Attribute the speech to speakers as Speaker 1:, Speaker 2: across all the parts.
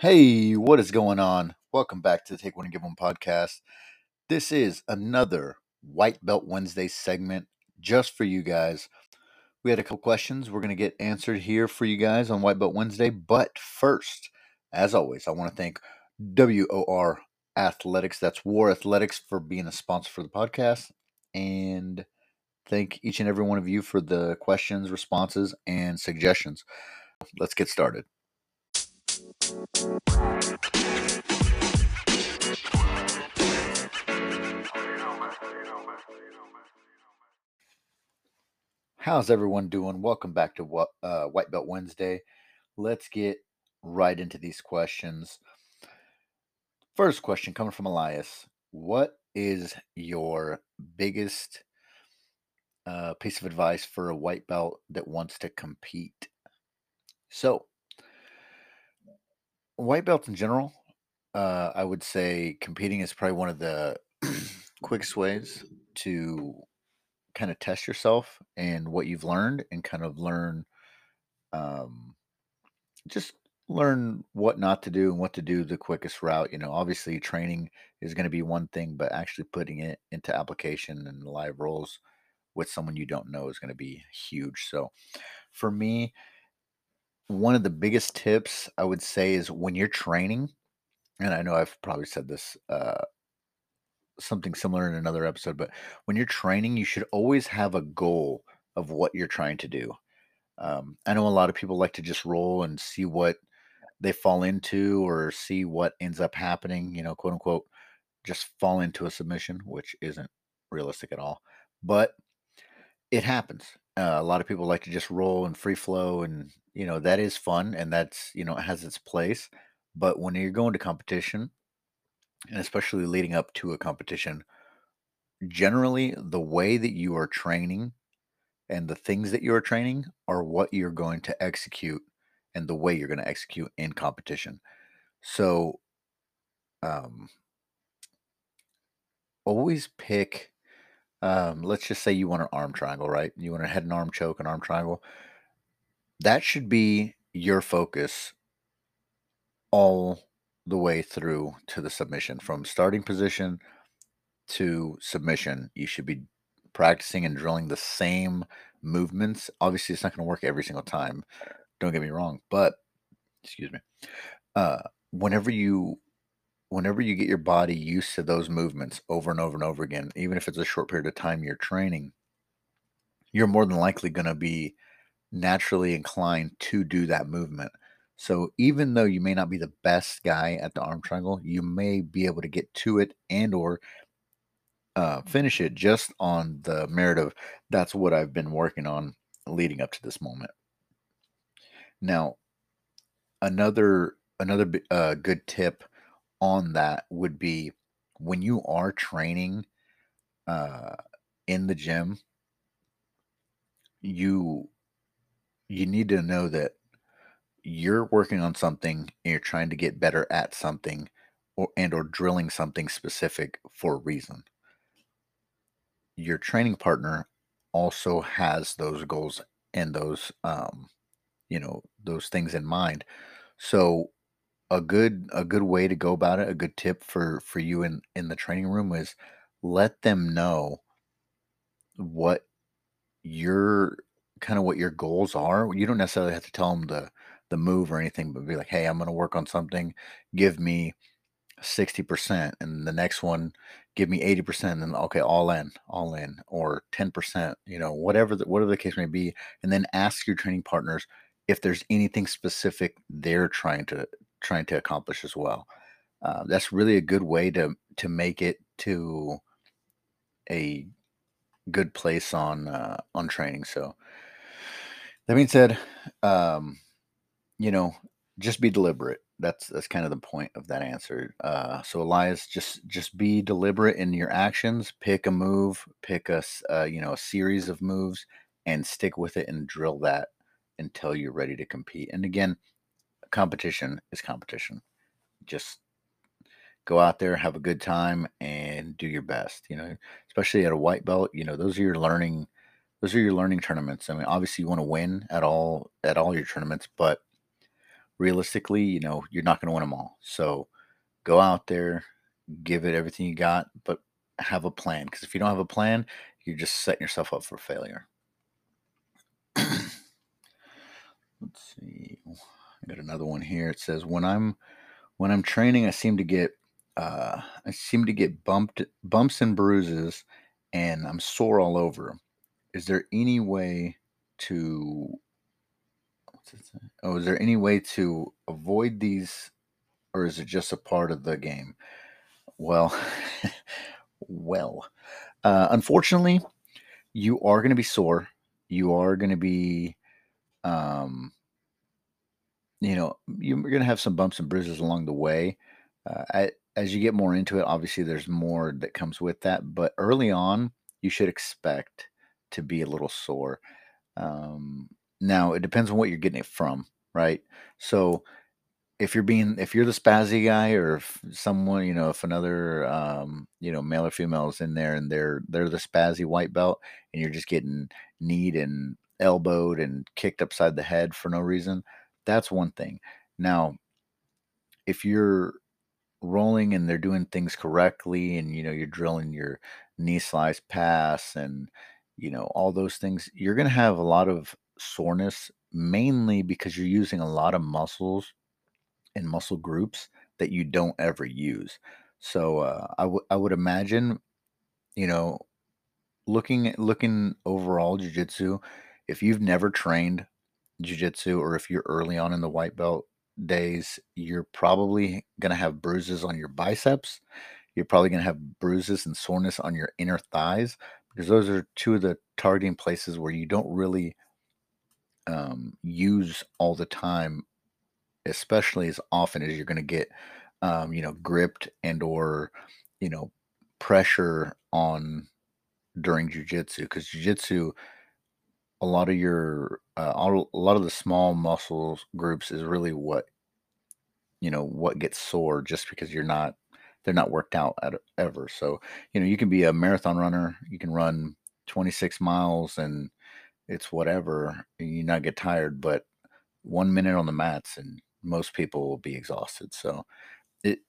Speaker 1: Hey, what is going on? Welcome back to the Take One and Give One podcast. This is another White Belt Wednesday segment just for you guys. We had a couple questions we're going to get answered here for you guys on White Belt Wednesday. But first, as always, I want to thank WOR Athletics, that's War Athletics, for being a sponsor for the podcast. And thank each and every one of you for the questions, responses, and suggestions. Let's get started. How's everyone doing? Welcome back to uh, White Belt Wednesday. Let's get right into these questions. First question coming from Elias What is your biggest uh, piece of advice for a white belt that wants to compete? So, white belts in general, uh, I would say competing is probably one of the quickest ways to kind of test yourself and what you've learned and kind of learn um, just learn what not to do and what to do the quickest route you know obviously training is going to be one thing but actually putting it into application and live rolls with someone you don't know is going to be huge so for me one of the biggest tips I would say is when you're training, and I know I've probably said this uh, something similar in another episode, but when you're training, you should always have a goal of what you're trying to do. Um, I know a lot of people like to just roll and see what they fall into or see what ends up happening, you know, quote unquote, just fall into a submission, which isn't realistic at all. But it happens. Uh, a lot of people like to just roll and free flow, and you know that is fun, and that's you know it has its place. But when you're going to competition, and especially leading up to a competition, generally the way that you are training and the things that you are training are what you're going to execute and the way you're going to execute in competition. So, um, always pick um, let's just say you want an arm triangle, right? You want a head and arm choke, an arm triangle. That should be your focus all the way through to the submission from starting position to submission. You should be practicing and drilling the same movements. Obviously, it's not going to work every single time. Don't get me wrong, but excuse me. Uh, whenever you whenever you get your body used to those movements over and over and over again, even if it's a short period of time you're training, you're more than likely going to be naturally inclined to do that movement. So even though you may not be the best guy at the arm triangle, you may be able to get to it and or uh, finish it just on the merit of that's what I've been working on leading up to this moment. Now, another another uh, good tip on that would be when you are training uh, in the gym, you you need to know that you're working on something and you're trying to get better at something or and or drilling something specific for a reason. Your training partner also has those goals and those um you know those things in mind. So a good a good way to go about it, a good tip for for you in in the training room is let them know what your kind of what your goals are. You don't necessarily have to tell them the the move or anything, but be like, "Hey, I'm going to work on something. Give me 60%." And the next one, give me 80%. And then okay, all in, all in, or 10%, you know, whatever the, whatever the case may be. And then ask your training partners if there's anything specific they're trying to trying to accomplish as well. Uh, that's really a good way to to make it to a good place on uh, on training. So that being said, um, you know, just be deliberate. That's that's kind of the point of that answer. Uh, so Elias, just just be deliberate in your actions. Pick a move, pick a uh, you know a series of moves, and stick with it and drill that until you're ready to compete. And again, competition is competition. Just go out there, have a good time, and do your best. You know, especially at a white belt. You know, those are your learning. Those are your learning tournaments. I mean, obviously, you want to win at all at all your tournaments, but realistically, you know, you're not going to win them all. So go out there, give it everything you got, but have a plan. Because if you don't have a plan, you're just setting yourself up for failure. Let's see. I got another one here. It says when I'm when I'm training, I seem to get uh, I seem to get bumped bumps and bruises, and I'm sore all over. Is there any way to Oh, is there any way to avoid these, or is it just a part of the game? Well, well, uh, unfortunately, you are going to be sore. You are going to be, um, you know, you're going to have some bumps and bruises along the way. Uh, as you get more into it, obviously there's more that comes with that. But early on, you should expect to be a little sore. Um, now it depends on what you're getting it from, right? So if you're being if you're the spazzy guy or if someone you know if another um, you know male or female is in there and they're they're the spazzy white belt and you're just getting kneed and elbowed and kicked upside the head for no reason that's one thing now if you're rolling and they're doing things correctly and you know you're drilling your knee slice pass and you know all those things you're going to have a lot of soreness mainly because you're using a lot of muscles and muscle groups that you don't ever use so uh, I, w- I would imagine you know looking at looking overall jiu-jitsu if you've never trained jiu-jitsu or if you're early on in the white belt days, you're probably to have bruises on your biceps. You're probably to have bruises and soreness on your inner thighs because those are two of the targeting places where you don't really um, use all the time, especially as often as you're going to get, um, you know, gripped and or, you know, pressure on during jujitsu because jujitsu a lot of your uh, a lot of the small muscles groups is really what you know what gets sore just because you're not they're not worked out at, ever. So you know you can be a marathon runner you can run 26 miles and it's whatever you not get tired but one minute on the mats and most people will be exhausted. So it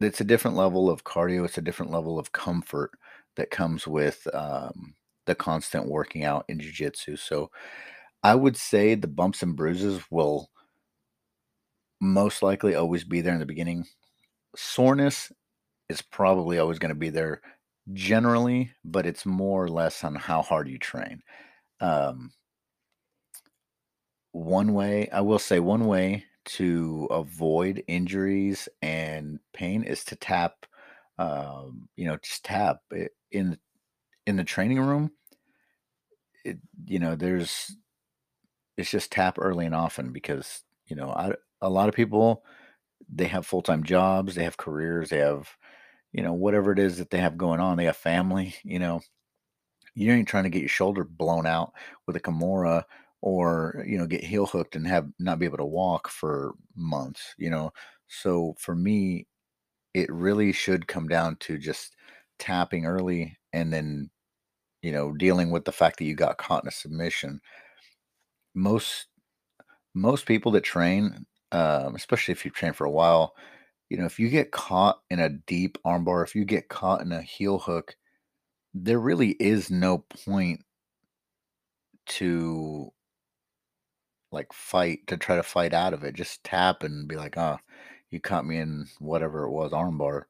Speaker 1: it's a different level of cardio it's a different level of comfort that comes with um, the constant working out in jiu-jitsu. So i would say the bumps and bruises will most likely always be there in the beginning. Soreness is probably always going to be there generally, but it's more or less on how hard you train. Um, one way, I will say, one way to avoid injuries and pain is to tap. Um, you know, just tap in in the training room. It, you know, there's it's just tap early and often because you know I a lot of people they have full-time jobs, they have careers, they have you know whatever it is that they have going on. They have family. You know, you ain't trying to get your shoulder blown out with a Kimura or you know get heel hooked and have not be able to walk for months. You know, so for me, it really should come down to just tapping early and then you know dealing with the fact that you got caught in a submission most most people that train um, especially if you've trained for a while, you know, if you get caught in a deep armbar, if you get caught in a heel hook, there really is no point to like fight to try to fight out of it. Just tap and be like, "Ah, oh, you caught me in whatever it was armbar."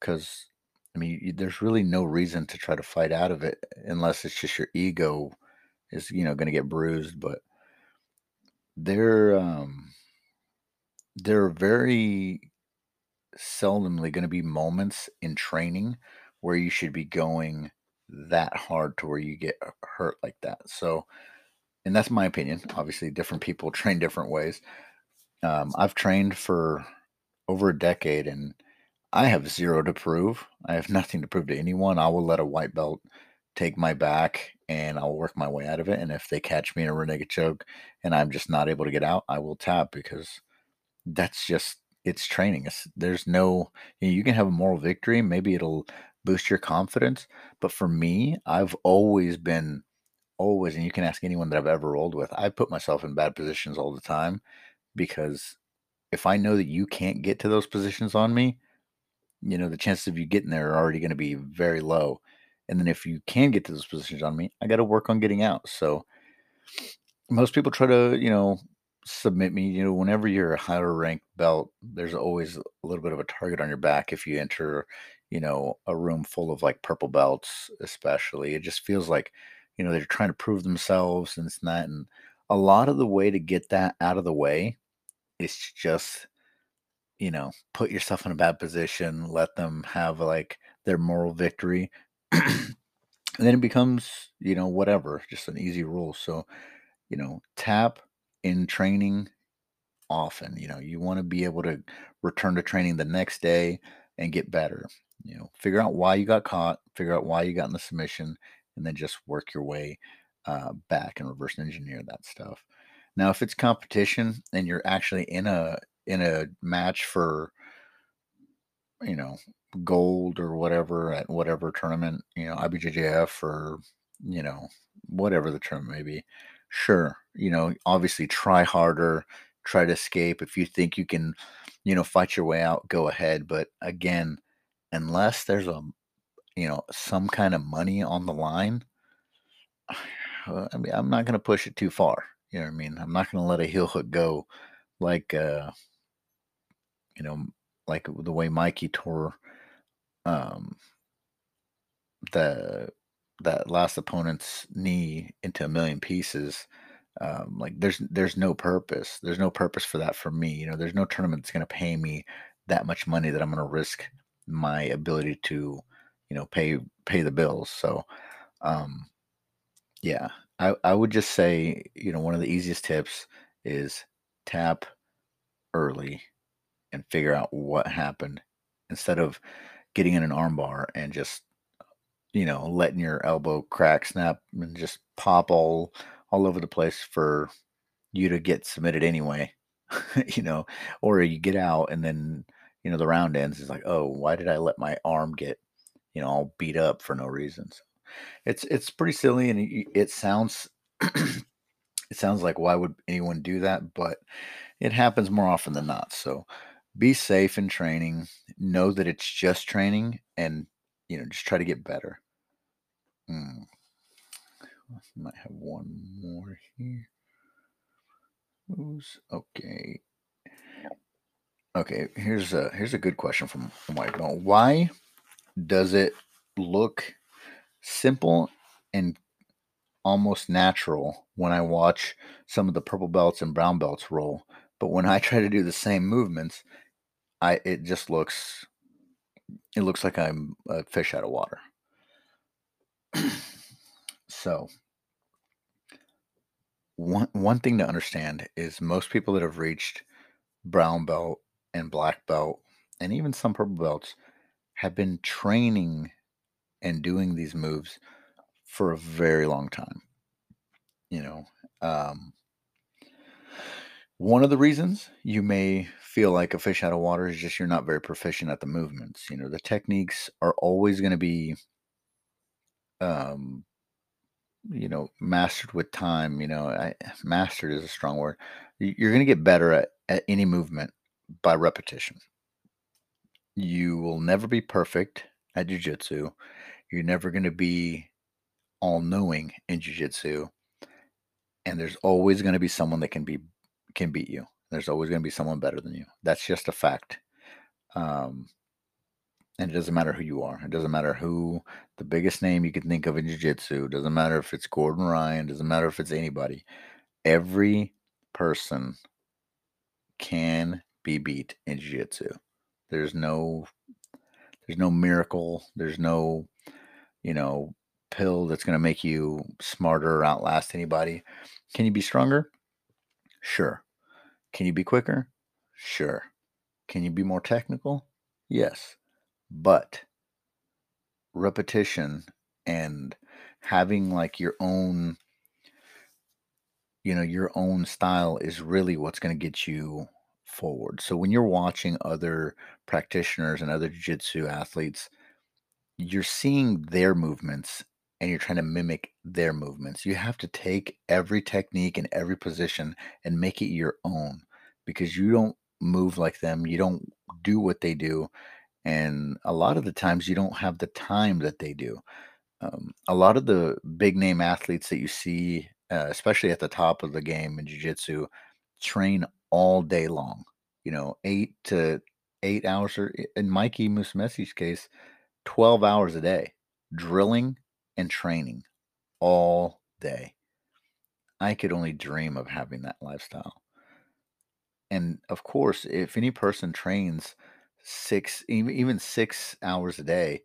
Speaker 1: Because I mean, there's really no reason to try to fight out of it unless it's just your ego is you know going to get bruised. But there, um, they're very seldomly going to be moments in training where you should be going that hard to where you get hurt like that. So, and that's my opinion. Obviously, different people train different ways. Um, I've trained for over a decade and I have zero to prove. I have nothing to prove to anyone. I will let a white belt take my back and I'll work my way out of it. And if they catch me in a renegade choke and I'm just not able to get out, I will tap because that's just it's training. It's, there's no you, know, you can have a moral victory. Maybe it'll boost your confidence. But for me, I've always been always, and you can ask anyone that I've ever rolled with. I put myself in bad positions all the time because if I know that you can't get to those positions on me, you know, the chances of you getting there are already going to be very low. And then if you can get to those positions on me, I got to work on getting out. So most people try to, you know, submit me. You know, whenever you're a higher ranked belt, there's always a little bit of a target on your back if you enter, you know, a room full of like purple belts, especially. It just feels like, you know, they're trying to prove themselves and and that. And a lot of the way to get that out of the way is just you know, put yourself in a bad position, let them have like their moral victory. and then it becomes, you know, whatever, just an easy rule. So, you know, tap in training often. You know, you want to be able to return to training the next day and get better. You know, figure out why you got caught, figure out why you got in the submission, and then just work your way uh, back and reverse engineer that stuff. Now, if it's competition and you're actually in a in a match for you know gold or whatever at whatever tournament, you know, IBJJF or you know whatever the tournament may be. Sure, you know, obviously try harder, try to escape. If you think you can, you know, fight your way out, go ahead. But again, unless there's a you know some kind of money on the line, I mean, I'm not going to push it too far. You know what I mean? I'm not going to let a heel hook go like uh you know, like the way Mikey tore um, the that last opponent's knee into a million pieces. Um, like there's there's no purpose. There's no purpose for that for me. You know, there's no tournament that's going to pay me that much money that I'm going to risk my ability to, you know, pay pay the bills. So, um, yeah, I I would just say, you know, one of the easiest tips is tap early and figure out what happened instead of getting in an armbar and just you know letting your elbow crack snap and just pop all all over the place for you to get submitted anyway you know or you get out and then you know the round ends it's like oh why did i let my arm get you know all beat up for no reason? So it's it's pretty silly and it sounds it sounds like why would anyone do that? But it happens more often than not. So be safe in training. Know that it's just training, and you know, just try to get better. Mm. Might have one more here. Who's okay? Okay, here's a here's a good question from Belt. Why does it look simple and almost natural when I watch some of the purple belts and brown belts roll, but when I try to do the same movements, I it just looks it looks like I'm a fish out of water. so one one thing to understand is most people that have reached brown belt and black belt and even some purple belts have been training and doing these moves for a very long time. You know, um, one of the reasons you may feel like a fish out of water is just you're not very proficient at the movements. You know, the techniques are always going to be, um, you know, mastered with time. You know, I, mastered is a strong word. You're going to get better at, at any movement by repetition. You will never be perfect at jujitsu. You're never going to be all knowing in jujitsu. And there's always going to be someone that can be can beat you. There's always going to be someone better than you. That's just a fact. Um, and it doesn't matter who you are. It doesn't matter who the biggest name you can think of in jiu-jitsu. It doesn't matter if it's Gordon Ryan. Doesn't matter if it's anybody. Every person can be beat in jiu-jitsu. There's no there's no miracle. There's no, you know, pill that's going to make you smarter or outlast anybody. Can you be stronger? Sure. Can you be quicker? Sure. Can you be more technical? Yes. But repetition and having like your own you know your own style is really what's going to get you forward so when you're watching other practitioners and other jiu-jitsu athletes you're seeing their movements and you're trying to mimic their movements. You have to take every technique and every position and make it your own because you don't move like them, you don't do what they do, and a lot of the times you don't have the time that they do. Um, a lot of the big name athletes that you see, uh, especially at the top of the game in jiu-jitsu, train all day long. You know, eight to eight hours, or in Mikey Musumeci's case, 12 hours a day, drilling and training all day. I could only dream of having that lifestyle. And of course, if any person trains six, even six hours a day,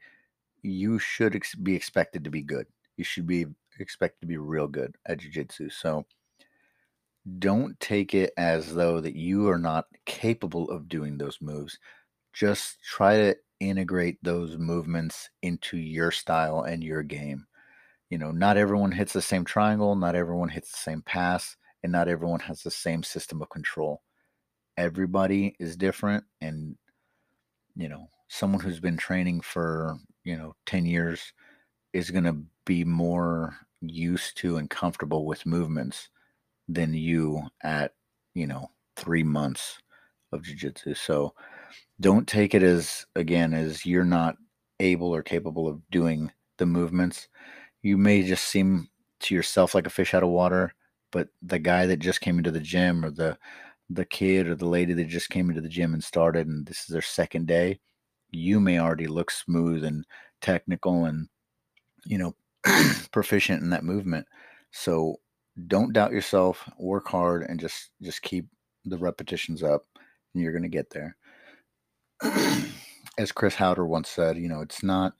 Speaker 1: you should ex- be expected to be good. You should be expected to be real good at jiu-jitsu. So don't take it as though that you are not capable of doing those moves. Just try to integrate those movements into your style and your game. You know, not everyone hits the same triangle, not everyone hits the same pass, and not everyone has the same system of control. Everybody is different and you know, someone who's been training for, you know, 10 years is going to be more used to and comfortable with movements than you at, you know, 3 months of jiu-jitsu. So don't take it as again as you're not able or capable of doing the movements. You may just seem to yourself like a fish out of water, but the guy that just came into the gym or the the kid or the lady that just came into the gym and started and this is their second day, you may already look smooth and technical and you know proficient in that movement. So don't doubt yourself, work hard and just just keep the repetitions up and you're going to get there. As Chris Haueter once said, you know, it's not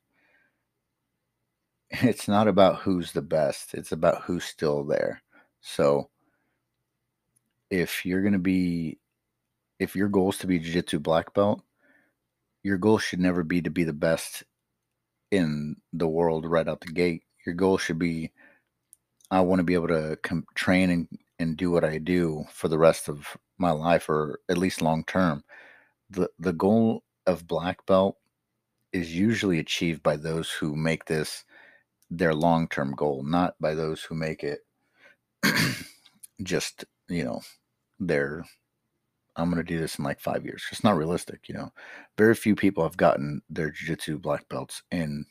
Speaker 1: it's not about who's the best. It's about who's still there. So if you're going to be if your goal is to be jiu-jitsu black belt, your goal should never be to be the best in the world right out the gate. Your goal should be I want to be able to com- train and, and do what I do for the rest of my life or at least long term. The the goal of black belt is usually achieved by those who make this their long term goal, not by those who make it just, you know, their I'm going to do this in like five years. It's not realistic, you know. Very few people have gotten their jiu-jitsu black belts in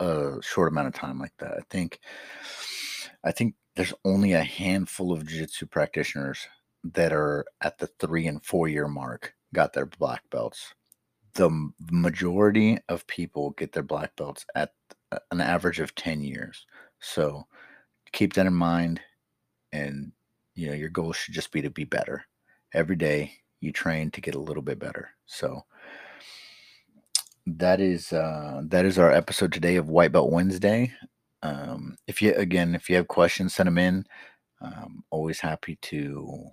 Speaker 1: a short amount of time like that. I think, I think there's only a handful of jiu-jitsu practitioners that are at the three and four year mark got their black belts. The majority of people get their black belts at an average of 10 years. So keep that in mind and you know your goal should just be to be better every day you train to get a little bit better so that is uh that is our episode today of white belt wednesday um if you again if you have questions send them in um always happy to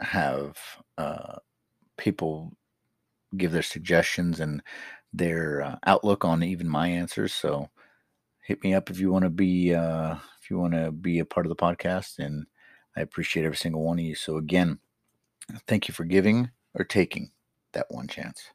Speaker 1: have uh people give their suggestions and their uh, outlook on even my answers so hit me up if you want to be uh if you want to be a part of the podcast and I appreciate every single one of you. So, again, thank you for giving or taking that one chance.